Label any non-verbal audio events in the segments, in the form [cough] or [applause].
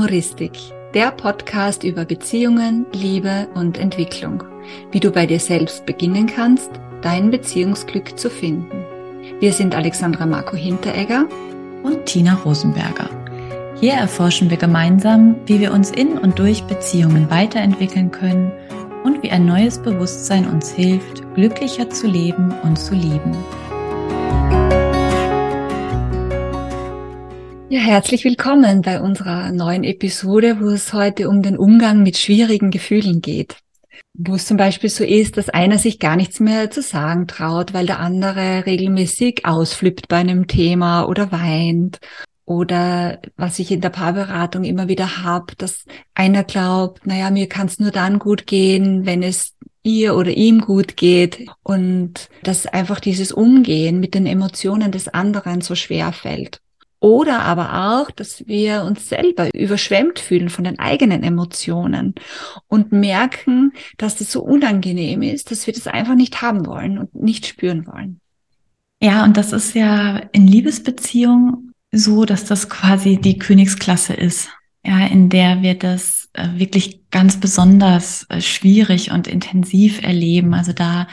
Amoristik, der Podcast über Beziehungen, Liebe und Entwicklung. Wie du bei dir selbst beginnen kannst, dein Beziehungsglück zu finden. Wir sind Alexandra Marco Hinteregger und Tina Rosenberger. Hier erforschen wir gemeinsam, wie wir uns in und durch Beziehungen weiterentwickeln können und wie ein neues Bewusstsein uns hilft, glücklicher zu leben und zu lieben. Ja, herzlich willkommen bei unserer neuen Episode, wo es heute um den Umgang mit schwierigen Gefühlen geht. Wo es zum Beispiel so ist, dass einer sich gar nichts mehr zu sagen traut, weil der andere regelmäßig ausflippt bei einem Thema oder weint. Oder was ich in der Paarberatung immer wieder habe, dass einer glaubt, naja, mir kann es nur dann gut gehen, wenn es ihr oder ihm gut geht und dass einfach dieses Umgehen mit den Emotionen des anderen so schwer fällt. Oder aber auch, dass wir uns selber überschwemmt fühlen von den eigenen Emotionen und merken, dass das so unangenehm ist, dass wir das einfach nicht haben wollen und nicht spüren wollen. Ja, und das ist ja in Liebesbeziehungen so, dass das quasi die Königsklasse ist, ja, in der wir das äh, wirklich ganz besonders äh, schwierig und intensiv erleben. Also da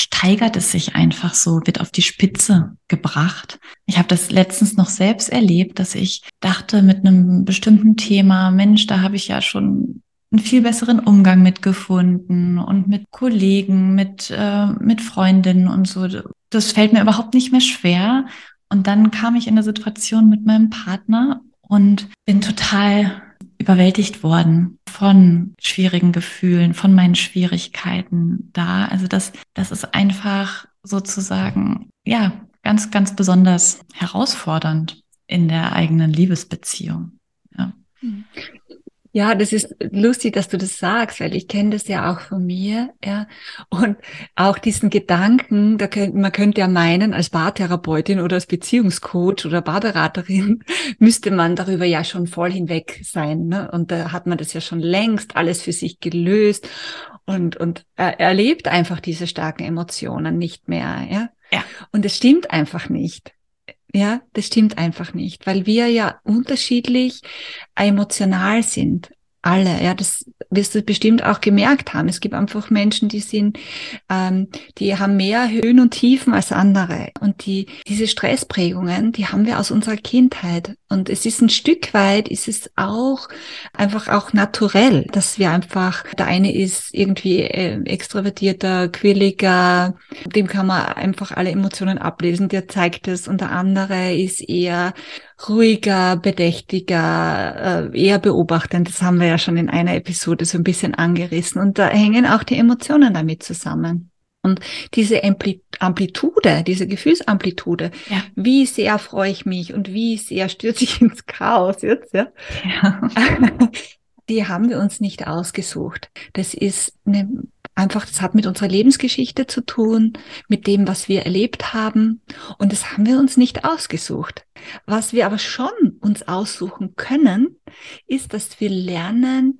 steigert es sich einfach so, wird auf die Spitze gebracht. Ich habe das letztens noch selbst erlebt, dass ich dachte mit einem bestimmten Thema, Mensch, da habe ich ja schon einen viel besseren Umgang mitgefunden und mit Kollegen, mit, äh, mit Freundinnen und so. Das fällt mir überhaupt nicht mehr schwer. Und dann kam ich in eine Situation mit meinem Partner und bin total überwältigt worden von schwierigen Gefühlen, von meinen Schwierigkeiten da. Also das, das ist einfach sozusagen, ja, ganz, ganz besonders herausfordernd in der eigenen Liebesbeziehung. Ja. Ja, das ist lustig, dass du das sagst, weil ich kenne das ja auch von mir, ja. Und auch diesen Gedanken, da könnt, man könnte ja meinen, als Bartherapeutin oder als Beziehungscoach oder Barberaterin [laughs] müsste man darüber ja schon voll hinweg sein, ne? Und da hat man das ja schon längst alles für sich gelöst und, und er erlebt einfach diese starken Emotionen nicht mehr, ja. Ja. Und es stimmt einfach nicht. Ja, das stimmt einfach nicht, weil wir ja unterschiedlich emotional sind. Alle, ja, das wirst du bestimmt auch gemerkt haben. Es gibt einfach Menschen, die sind, ähm, die haben mehr Höhen und Tiefen als andere. Und die, diese Stressprägungen, die haben wir aus unserer Kindheit. Und es ist ein Stück weit, ist es auch einfach auch naturell, dass wir einfach, der eine ist irgendwie äh, extrovertierter, quirliger, dem kann man einfach alle Emotionen ablesen, der zeigt es. Und der andere ist eher ruhiger, bedächtiger, äh, eher beobachtend. Das haben wir ja schon in einer Episode so ein bisschen angerissen. Und da hängen auch die Emotionen damit zusammen. Und diese Amplitude, diese Gefühlsamplitude, ja. wie sehr freue ich mich und wie sehr stürze ich [laughs] ins Chaos jetzt, ja? ja. [laughs] die haben wir uns nicht ausgesucht. Das ist eine einfach, das hat mit unserer Lebensgeschichte zu tun, mit dem, was wir erlebt haben. Und das haben wir uns nicht ausgesucht. Was wir aber schon uns aussuchen können, ist, dass wir lernen,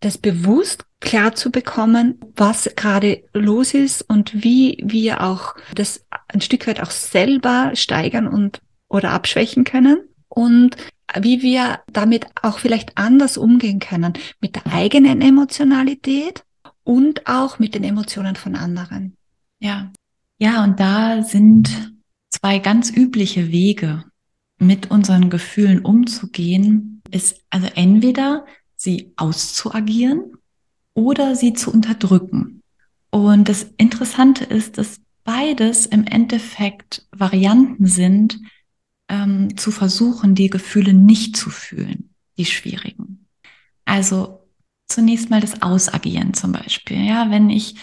das bewusst klar zu bekommen, was gerade los ist und wie wir auch das ein Stück weit auch selber steigern und oder abschwächen können und wie wir damit auch vielleicht anders umgehen können mit der eigenen Emotionalität und auch mit den Emotionen von anderen. Ja, ja, und da sind zwei ganz übliche Wege, mit unseren Gefühlen umzugehen, ist also entweder sie auszuagieren oder sie zu unterdrücken. Und das Interessante ist, dass beides im Endeffekt Varianten sind, ähm, zu versuchen, die Gefühle nicht zu fühlen, die schwierigen. Also zunächst mal das Ausagieren zum Beispiel. Ja, wenn ich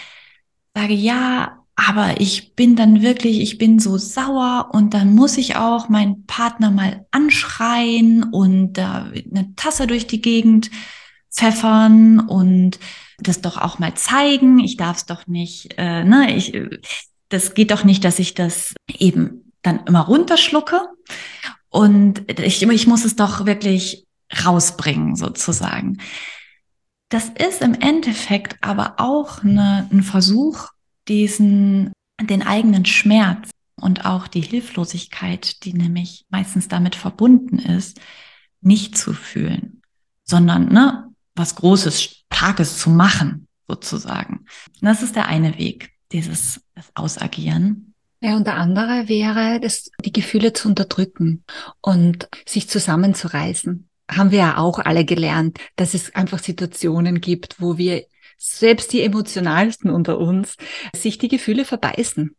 sage, ja, aber ich bin dann wirklich, ich bin so sauer und dann muss ich auch meinen Partner mal anschreien und da äh, eine Tasse durch die Gegend pfeffern und das doch auch mal zeigen. Ich darf es doch nicht, äh, ne, ich, das geht doch nicht, dass ich das eben dann immer runterschlucke. Und ich, ich muss es doch wirklich rausbringen, sozusagen. Das ist im Endeffekt aber auch eine, ein Versuch, diesen, den eigenen Schmerz und auch die Hilflosigkeit, die nämlich meistens damit verbunden ist, nicht zu fühlen, sondern ne, was Großes, Starkes zu machen, sozusagen. Das ist der eine Weg, dieses das Ausagieren. Ja, und der andere wäre, das, die Gefühle zu unterdrücken und sich zusammenzureißen. Haben wir ja auch alle gelernt, dass es einfach Situationen gibt, wo wir selbst die emotionalsten unter uns sich die Gefühle verbeißen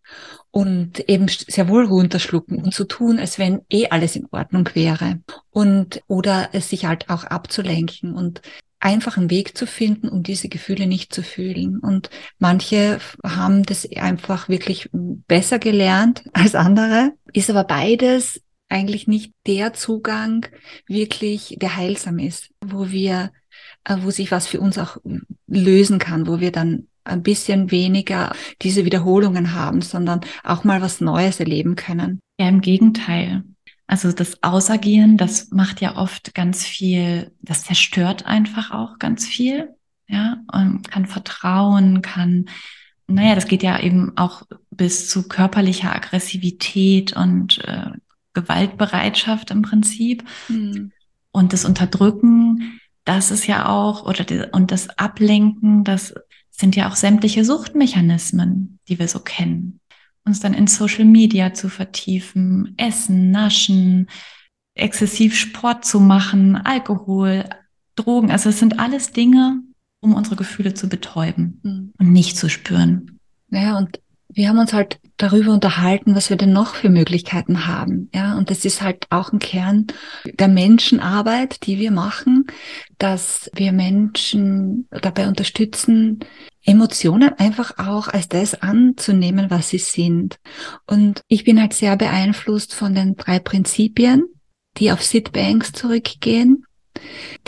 und eben sehr wohl runterschlucken und so tun, als wenn eh alles in Ordnung wäre und oder es sich halt auch abzulenken und einfach einen Weg zu finden, um diese Gefühle nicht zu fühlen. Und manche haben das einfach wirklich besser gelernt [laughs] als andere, ist aber beides eigentlich nicht der Zugang wirklich, der heilsam ist, wo wir äh, wo sich was für uns auch lösen kann, wo wir dann ein bisschen weniger diese Wiederholungen haben, sondern auch mal was Neues erleben können. Ja, im Gegenteil. Also das Ausagieren, das macht ja oft ganz viel, das zerstört einfach auch ganz viel. Ja, und kann Vertrauen, kann, naja, das geht ja eben auch bis zu körperlicher Aggressivität und äh, Gewaltbereitschaft im Prinzip. Mhm. Und das Unterdrücken, das ist ja auch, oder die, und das Ablenken, das sind ja auch sämtliche Suchtmechanismen, die wir so kennen. Uns dann in Social Media zu vertiefen, Essen, Naschen, exzessiv Sport zu machen, Alkohol, Drogen. Also es sind alles Dinge, um unsere Gefühle zu betäuben mhm. und nicht zu spüren. Naja, und wir haben uns halt darüber unterhalten, was wir denn noch für Möglichkeiten haben. Ja, und das ist halt auch ein Kern der Menschenarbeit, die wir machen, dass wir Menschen dabei unterstützen, Emotionen einfach auch als das anzunehmen, was sie sind. Und ich bin halt sehr beeinflusst von den drei Prinzipien, die auf Sid Banks zurückgehen,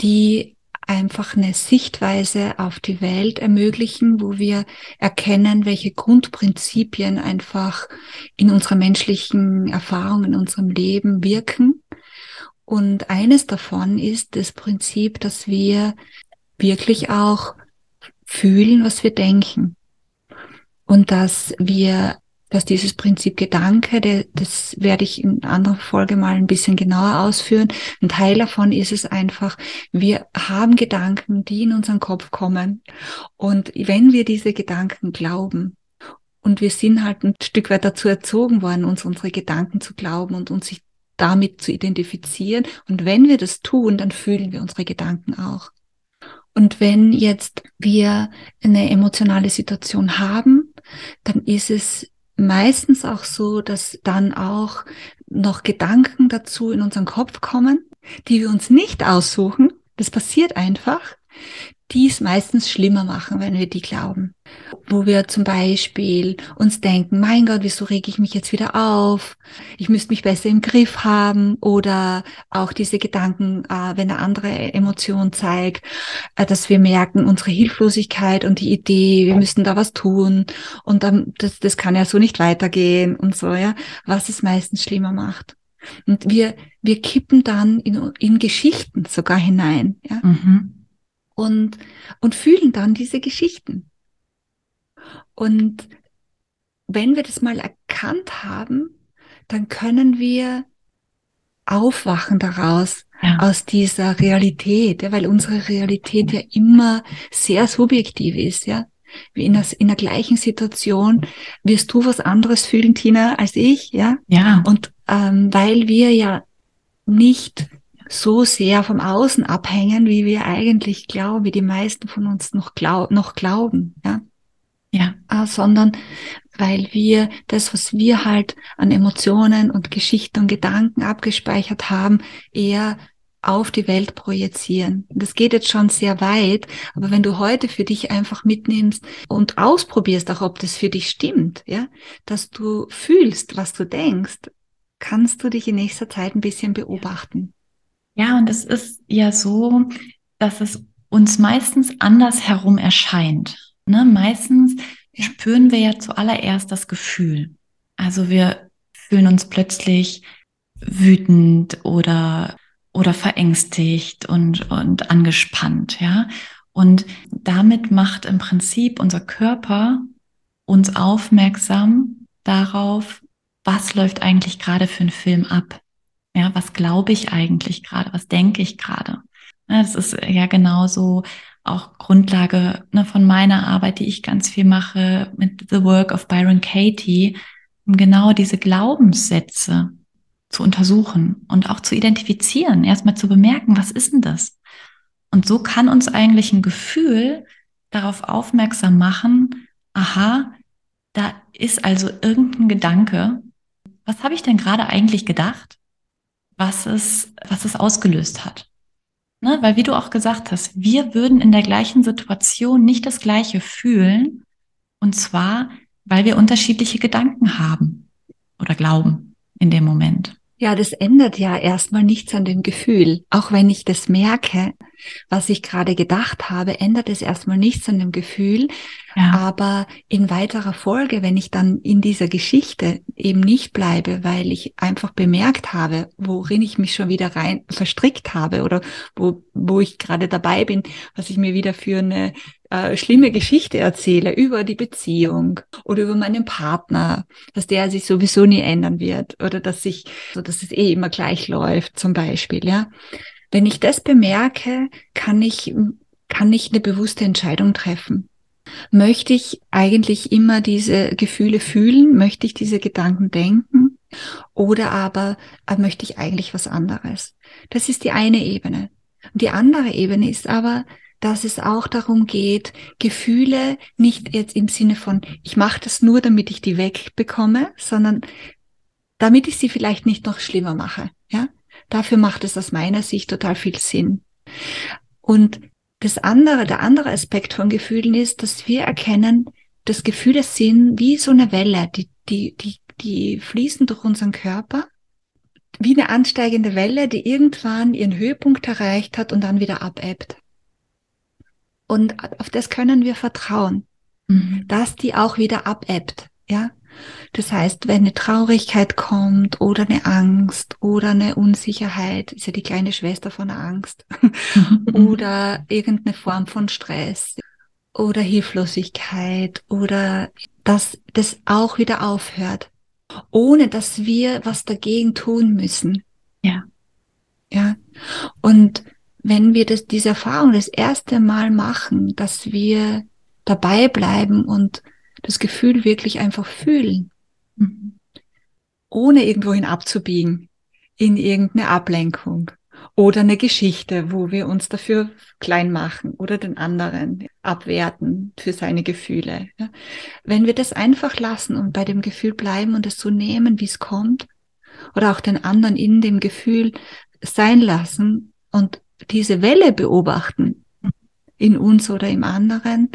die einfach eine Sichtweise auf die Welt ermöglichen, wo wir erkennen, welche Grundprinzipien einfach in unserer menschlichen Erfahrung, in unserem Leben wirken. Und eines davon ist das Prinzip, dass wir wirklich auch fühlen, was wir denken. Und dass wir dass dieses Prinzip Gedanke, der, das werde ich in anderer Folge mal ein bisschen genauer ausführen. Ein Teil davon ist es einfach, wir haben Gedanken, die in unseren Kopf kommen. Und wenn wir diese Gedanken glauben, und wir sind halt ein Stück weit dazu erzogen worden, uns unsere Gedanken zu glauben und uns sich damit zu identifizieren. Und wenn wir das tun, dann fühlen wir unsere Gedanken auch. Und wenn jetzt wir eine emotionale Situation haben, dann ist es meistens auch so, dass dann auch noch Gedanken dazu in unseren Kopf kommen, die wir uns nicht aussuchen. Das passiert einfach, die es meistens schlimmer machen, wenn wir die glauben. Wo wir zum Beispiel uns denken, mein Gott, wieso rege ich mich jetzt wieder auf? Ich müsste mich besser im Griff haben. Oder auch diese Gedanken, äh, wenn eine andere Emotion zeigt, äh, dass wir merken, unsere Hilflosigkeit und die Idee, wir müssten da was tun. Und dann, das, das kann ja so nicht weitergehen und so, ja. Was es meistens schlimmer macht. Und wir, wir kippen dann in, in Geschichten sogar hinein, ja. Mhm und, und fühlen dann diese Geschichten. Und wenn wir das mal erkannt haben, dann können wir aufwachen daraus, ja. aus dieser Realität, ja, weil unsere Realität ja immer sehr subjektiv ist, ja. Wie in der, in der gleichen Situation wirst du was anderes fühlen, Tina, als ich, ja. Ja. Und ähm, weil wir ja nicht so sehr vom Außen abhängen, wie wir eigentlich glauben, wie die meisten von uns noch, glaub, noch glauben, ja. Ja. Äh, sondern weil wir das, was wir halt an Emotionen und Geschichten und Gedanken abgespeichert haben, eher auf die Welt projizieren. Das geht jetzt schon sehr weit, aber wenn du heute für dich einfach mitnimmst und ausprobierst, auch ob das für dich stimmt, ja, dass du fühlst, was du denkst, kannst du dich in nächster Zeit ein bisschen beobachten. Ja, und es ist ja so, dass es uns meistens anders herum erscheint. Ne? Meistens spüren wir ja zuallererst das Gefühl. Also wir fühlen uns plötzlich wütend oder, oder verängstigt und, und angespannt, ja. Und damit macht im Prinzip unser Körper uns aufmerksam darauf, was läuft eigentlich gerade für einen Film ab. Ja, was glaube ich eigentlich gerade? Was denke ich gerade? Das ist ja genauso auch Grundlage ne, von meiner Arbeit, die ich ganz viel mache mit The Work of Byron Katie, um genau diese Glaubenssätze zu untersuchen und auch zu identifizieren, erstmal zu bemerken, was ist denn das? Und so kann uns eigentlich ein Gefühl darauf aufmerksam machen, aha, da ist also irgendein Gedanke. Was habe ich denn gerade eigentlich gedacht? Was es, was es ausgelöst hat? Ne? Weil wie du auch gesagt hast, wir würden in der gleichen Situation nicht das Gleiche fühlen. Und zwar, weil wir unterschiedliche Gedanken haben oder glauben in dem Moment. Ja, das ändert ja erstmal nichts an dem Gefühl. Auch wenn ich das merke, was ich gerade gedacht habe, ändert es erstmal nichts an dem Gefühl. Ja. Aber in weiterer Folge, wenn ich dann in dieser Geschichte eben nicht bleibe, weil ich einfach bemerkt habe, worin ich mich schon wieder rein verstrickt habe oder wo, wo ich gerade dabei bin, was ich mir wieder für eine äh, schlimme Geschichte erzähle über die Beziehung oder über meinen Partner, dass der sich sowieso nie ändern wird oder dass sich, so dass es eh immer gleich läuft, zum Beispiel, ja. Wenn ich das bemerke, kann ich, kann ich eine bewusste Entscheidung treffen. Möchte ich eigentlich immer diese Gefühle fühlen? Möchte ich diese Gedanken denken? Oder aber äh, möchte ich eigentlich was anderes? Das ist die eine Ebene. Die andere Ebene ist aber, dass es auch darum geht, Gefühle nicht jetzt im Sinne von, ich mache das nur, damit ich die wegbekomme, sondern damit ich sie vielleicht nicht noch schlimmer mache. Ja, dafür macht es aus meiner Sicht total viel Sinn. Und das andere, der andere Aspekt von Gefühlen ist, dass wir erkennen, dass Gefühle sind wie so eine Welle, die, die, die, die fließen durch unseren Körper, wie eine ansteigende Welle, die irgendwann ihren Höhepunkt erreicht hat und dann wieder abebbt. Und auf das können wir vertrauen, mhm. dass die auch wieder abebbt, ja. Das heißt, wenn eine Traurigkeit kommt oder eine Angst oder eine Unsicherheit, ist ja die kleine Schwester von der Angst, [laughs] oder irgendeine Form von Stress oder Hilflosigkeit oder dass das auch wieder aufhört, ohne dass wir was dagegen tun müssen. Ja. Ja. Und wenn wir das, diese Erfahrung das erste Mal machen, dass wir dabei bleiben und das Gefühl wirklich einfach fühlen, mhm. ohne irgendwohin abzubiegen, in irgendeine Ablenkung oder eine Geschichte, wo wir uns dafür klein machen oder den anderen abwerten für seine Gefühle. Wenn wir das einfach lassen und bei dem Gefühl bleiben und es so nehmen, wie es kommt, oder auch den anderen in dem Gefühl sein lassen und diese Welle beobachten in uns oder im anderen,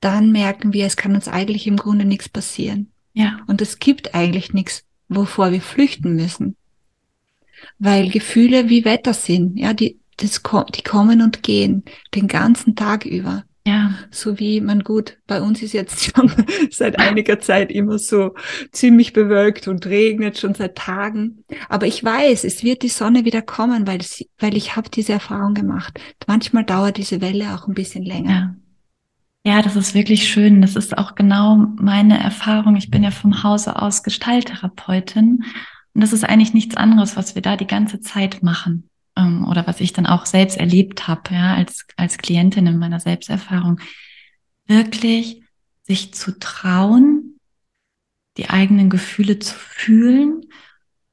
dann merken wir, es kann uns eigentlich im Grunde nichts passieren. Ja. Und es gibt eigentlich nichts, wovor wir flüchten müssen. Weil Gefühle wie Wetter sind, ja, die, das, die kommen und gehen den ganzen Tag über. Ja. So wie man gut, bei uns ist jetzt schon [laughs] seit einiger Zeit immer so ziemlich bewölkt und regnet schon seit Tagen. Aber ich weiß, es wird die Sonne wieder kommen, weil, es, weil ich habe diese Erfahrung gemacht. Manchmal dauert diese Welle auch ein bisschen länger. Ja. Ja, das ist wirklich schön. Das ist auch genau meine Erfahrung. Ich bin ja vom Hause aus Gestalttherapeutin. Und das ist eigentlich nichts anderes, was wir da die ganze Zeit machen ähm, oder was ich dann auch selbst erlebt habe, ja, als, als Klientin in meiner Selbsterfahrung, wirklich sich zu trauen, die eigenen Gefühle zu fühlen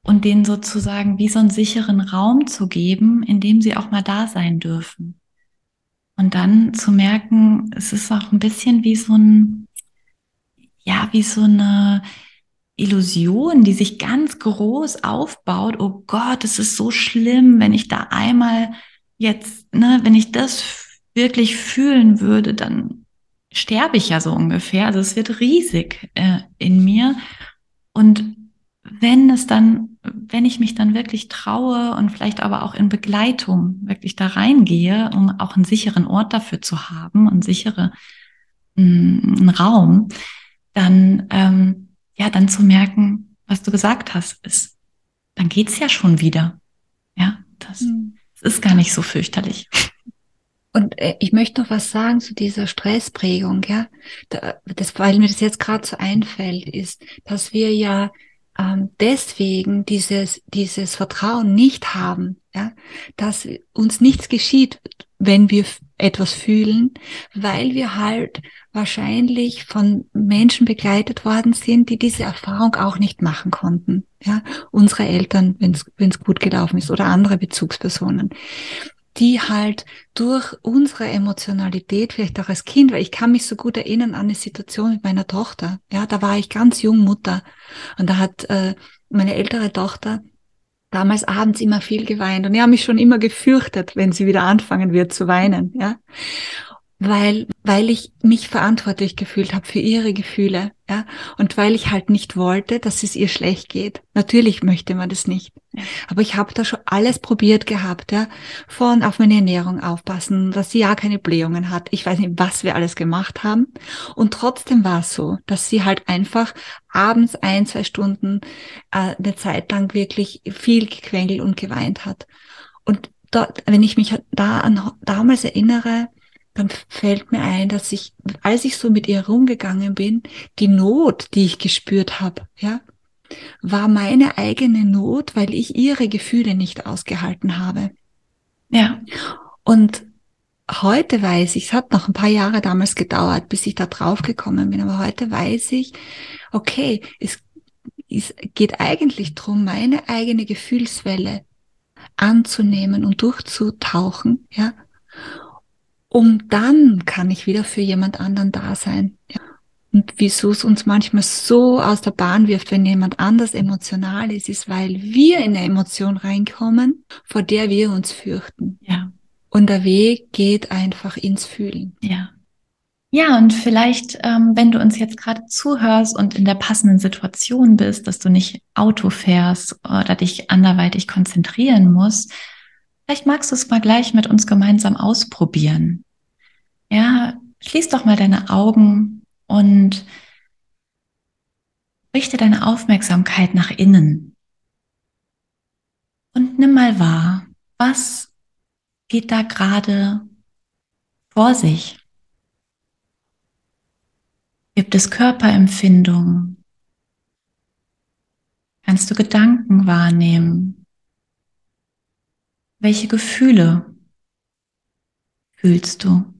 und denen sozusagen wie so einen sicheren Raum zu geben, in dem sie auch mal da sein dürfen. Und dann zu merken, es ist auch ein bisschen wie so ein, ja, wie so eine, Illusion, die sich ganz groß aufbaut. Oh Gott, es ist so schlimm, wenn ich da einmal jetzt, ne, wenn ich das wirklich fühlen würde, dann sterbe ich ja so ungefähr. Also es wird riesig äh, in mir. Und wenn es dann, wenn ich mich dann wirklich traue und vielleicht aber auch in Begleitung wirklich da reingehe, um auch einen sicheren Ort dafür zu haben, einen sicheren mm, einen Raum, dann ähm, ja, dann zu merken, was du gesagt hast, ist, dann geht's ja schon wieder. Ja, das, mhm. das ist gar nicht so fürchterlich. Und äh, ich möchte noch was sagen zu dieser Stressprägung, ja. Da, das, weil mir das jetzt gerade so einfällt, ist, dass wir ja ähm, deswegen dieses, dieses Vertrauen nicht haben, ja, dass uns nichts geschieht, wenn wir etwas fühlen, weil wir halt wahrscheinlich von Menschen begleitet worden sind, die diese Erfahrung auch nicht machen konnten. Ja, unsere Eltern, wenn es gut gelaufen ist, oder andere Bezugspersonen die halt durch unsere Emotionalität, vielleicht auch als Kind, weil ich kann mich so gut erinnern an eine Situation mit meiner Tochter. Ja, da war ich ganz jung Mutter und da hat äh, meine ältere Tochter damals abends immer viel geweint und ich habe mich schon immer gefürchtet, wenn sie wieder anfangen wird zu weinen. Ja, weil, weil ich mich verantwortlich gefühlt habe für ihre Gefühle, ja, und weil ich halt nicht wollte, dass es ihr schlecht geht. Natürlich möchte man das nicht, aber ich habe da schon alles probiert gehabt, ja, von auf meine Ernährung aufpassen, dass sie ja keine Blähungen hat. Ich weiß nicht, was wir alles gemacht haben, und trotzdem war es so, dass sie halt einfach abends ein, zwei Stunden äh, eine Zeit lang wirklich viel gequengelt und geweint hat. Und dort, wenn ich mich da an damals erinnere, dann fällt mir ein, dass ich, als ich so mit ihr rumgegangen bin, die Not, die ich gespürt habe, ja, war meine eigene Not, weil ich ihre Gefühle nicht ausgehalten habe. Ja. Und heute weiß ich, es hat noch ein paar Jahre damals gedauert, bis ich da drauf gekommen bin, aber heute weiß ich, okay, es, es geht eigentlich drum, meine eigene Gefühlswelle anzunehmen und durchzutauchen, ja, um dann kann ich wieder für jemand anderen da sein. Ja. Und wieso es uns manchmal so aus der Bahn wirft, wenn jemand anders emotional ist, ist, weil wir in eine Emotion reinkommen, vor der wir uns fürchten. Ja. Und der Weg geht einfach ins Fühlen. Ja. Ja, und vielleicht, ähm, wenn du uns jetzt gerade zuhörst und in der passenden Situation bist, dass du nicht Auto fährst oder dich anderweitig konzentrieren musst, Vielleicht magst du es mal gleich mit uns gemeinsam ausprobieren. Ja, schließ doch mal deine Augen und richte deine Aufmerksamkeit nach innen. Und nimm mal wahr, was geht da gerade vor sich? Gibt es Körperempfindungen? Kannst du Gedanken wahrnehmen? Welche Gefühle fühlst du?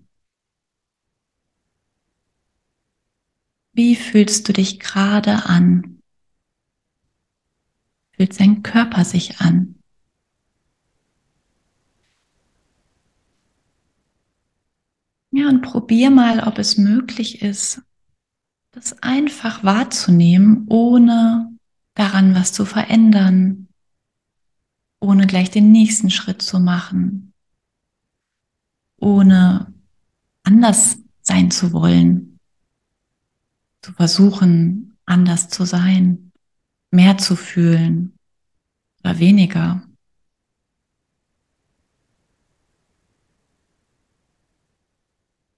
Wie fühlst du dich gerade an? Fühlt dein Körper sich an? Ja, und probier mal, ob es möglich ist, das einfach wahrzunehmen, ohne daran was zu verändern, ohne gleich den nächsten Schritt zu machen, ohne anders sein zu wollen, zu versuchen, anders zu sein, mehr zu fühlen. Oder weniger.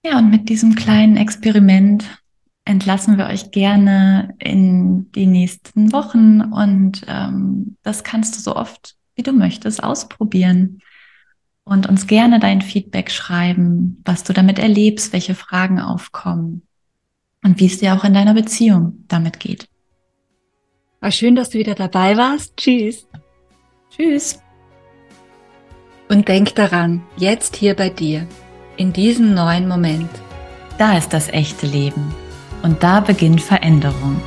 Ja, und mit diesem kleinen Experiment entlassen wir euch gerne in die nächsten Wochen. Und ähm, das kannst du so oft wie du möchtest, ausprobieren und uns gerne dein Feedback schreiben, was du damit erlebst, welche Fragen aufkommen und wie es dir auch in deiner Beziehung damit geht. War schön, dass du wieder dabei warst. Tschüss. Tschüss. Und denk daran, jetzt hier bei dir, in diesem neuen Moment. Da ist das echte Leben und da beginnt Veränderung.